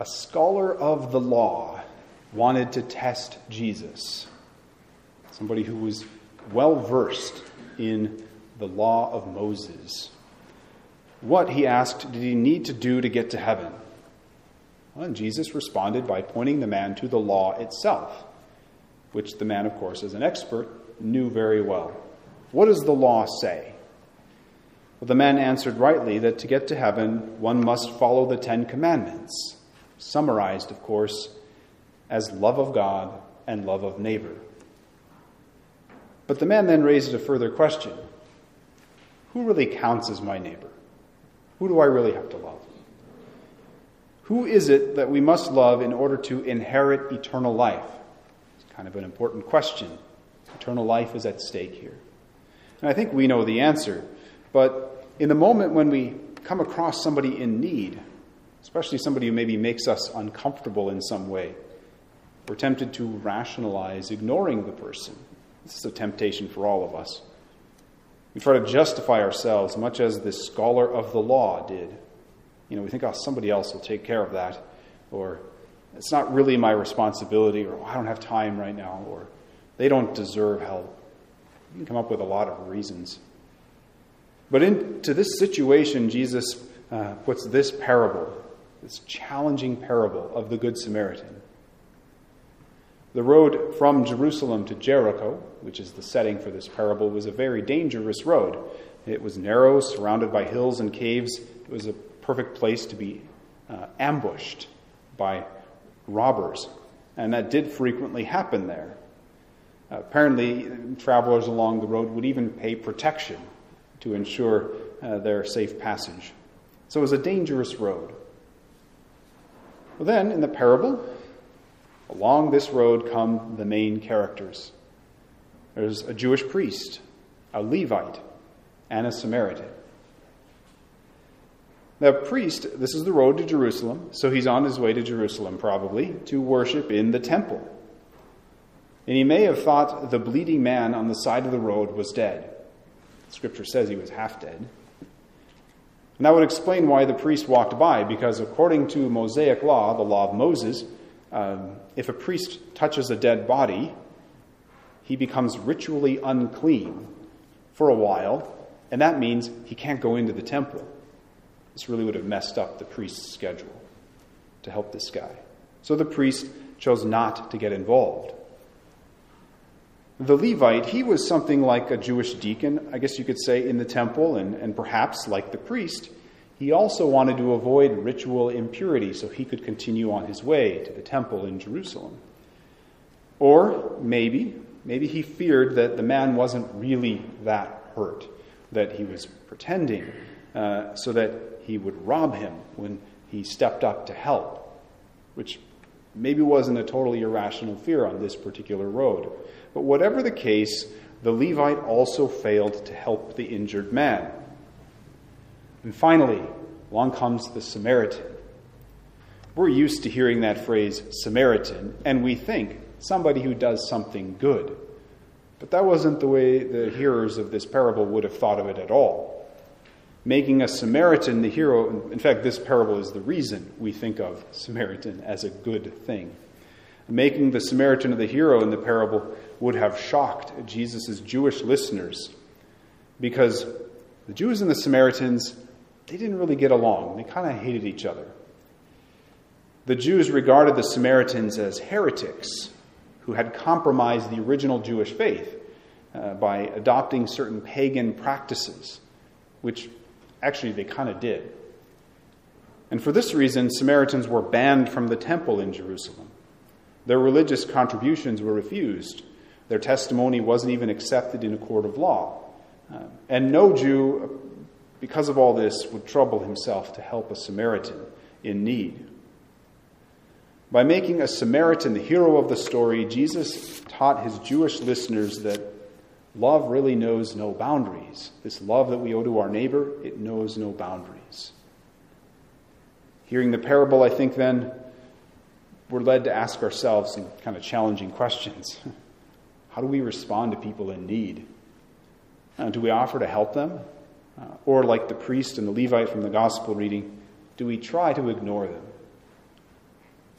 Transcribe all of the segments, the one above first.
a scholar of the law wanted to test Jesus, somebody who was well versed in the law of Moses. What, he asked, did he need to do to get to heaven? Well, and Jesus responded by pointing the man to the law itself, which the man, of course, as an expert, knew very well. What does the law say? Well, the man answered rightly that to get to heaven, one must follow the Ten Commandments, summarized, of course, as love of God and love of neighbor. But the man then raises a further question Who really counts as my neighbor? Who do I really have to love? Who is it that we must love in order to inherit eternal life? It's kind of an important question. Eternal life is at stake here. And I think we know the answer. But in the moment when we come across somebody in need, especially somebody who maybe makes us uncomfortable in some way, we're tempted to rationalize ignoring the person. This is a temptation for all of us. We try to justify ourselves, much as this scholar of the law did. You know, we think, oh, somebody else will take care of that, or it's not really my responsibility, or oh, I don't have time right now, or they don't deserve help. You can come up with a lot of reasons. But into this situation, Jesus uh, puts this parable, this challenging parable of the Good Samaritan. The road from Jerusalem to Jericho, which is the setting for this parable, was a very dangerous road. It was narrow, surrounded by hills and caves. It was a perfect place to be uh, ambushed by robbers. And that did frequently happen there. Apparently, travelers along the road would even pay protection to ensure uh, their safe passage. So it was a dangerous road. Well, then, in the parable, along this road come the main characters. There's a Jewish priest, a Levite, and a Samaritan. The priest, this is the road to Jerusalem, so he's on his way to Jerusalem probably to worship in the temple. And he may have thought the bleeding man on the side of the road was dead. Scripture says he was half dead. And that would explain why the priest walked by, because according to Mosaic law, the law of Moses, um, if a priest touches a dead body, he becomes ritually unclean for a while, and that means he can't go into the temple. This really would have messed up the priest's schedule to help this guy. So the priest chose not to get involved. The Levite, he was something like a Jewish deacon, I guess you could say, in the temple, and, and perhaps like the priest. He also wanted to avoid ritual impurity so he could continue on his way to the temple in Jerusalem. Or maybe, maybe he feared that the man wasn't really that hurt, that he was pretending, uh, so that he would rob him when he stepped up to help, which maybe wasn't a totally irrational fear on this particular road. But whatever the case, the Levite also failed to help the injured man. And finally, along comes the Samaritan. We're used to hearing that phrase, Samaritan, and we think somebody who does something good. But that wasn't the way the hearers of this parable would have thought of it at all. Making a Samaritan the hero, in fact, this parable is the reason we think of Samaritan as a good thing. Making the Samaritan the hero in the parable would have shocked Jesus' Jewish listeners because the Jews and the Samaritans, they didn't really get along. They kind of hated each other. The Jews regarded the Samaritans as heretics who had compromised the original Jewish faith uh, by adopting certain pagan practices, which actually they kind of did. And for this reason, Samaritans were banned from the temple in Jerusalem. Their religious contributions were refused. Their testimony wasn't even accepted in a court of law. Uh, and no Jew, because of all this, would trouble himself to help a Samaritan in need. By making a Samaritan the hero of the story, Jesus taught his Jewish listeners that love really knows no boundaries. This love that we owe to our neighbor, it knows no boundaries. Hearing the parable, I think then we're led to ask ourselves some kind of challenging questions. How do we respond to people in need? Uh, do we offer to help them? Uh, or, like the priest and the Levite from the gospel reading, do we try to ignore them?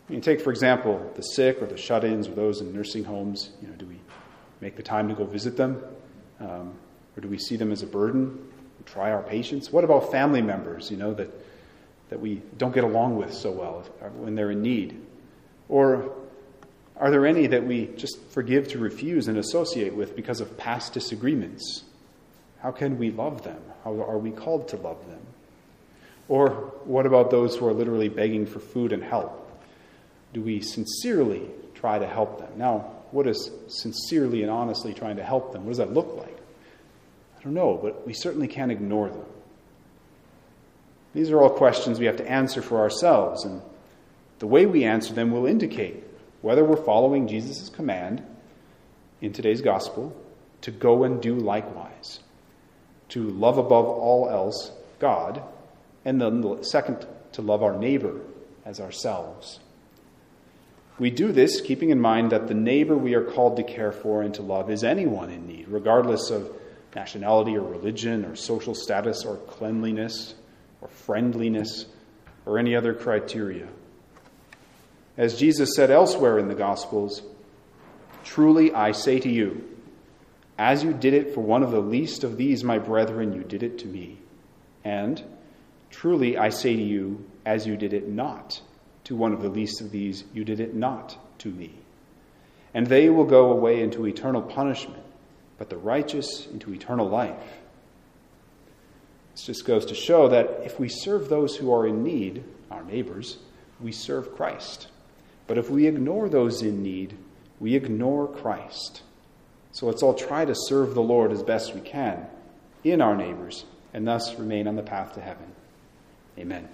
You take, for example, the sick or the shut ins or those in nursing homes. You know, do we make the time to go visit them? Um, or do we see them as a burden? Try our patience? What about family members, you know, that, that we don't get along with so well when they're in need? Or are there any that we just forgive to refuse and associate with because of past disagreements? How can we love them? How are we called to love them? Or what about those who are literally begging for food and help? Do we sincerely try to help them? Now, what is sincerely and honestly trying to help them? What does that look like? I don't know, but we certainly can't ignore them. These are all questions we have to answer for ourselves, and the way we answer them will indicate whether we're following Jesus' command in today's gospel to go and do likewise, to love above all else God, and then the second, to love our neighbor as ourselves. We do this keeping in mind that the neighbor we are called to care for and to love is anyone in need, regardless of nationality or religion or social status or cleanliness or friendliness or any other criteria. As Jesus said elsewhere in the Gospels, truly I say to you, as you did it for one of the least of these, my brethren, you did it to me. And truly I say to you, as you did it not to one of the least of these, you did it not to me. And they will go away into eternal punishment but the righteous into eternal life. This just goes to show that if we serve those who are in need, our neighbors, we serve Christ. But if we ignore those in need, we ignore Christ. So let's all try to serve the Lord as best we can in our neighbors and thus remain on the path to heaven. Amen.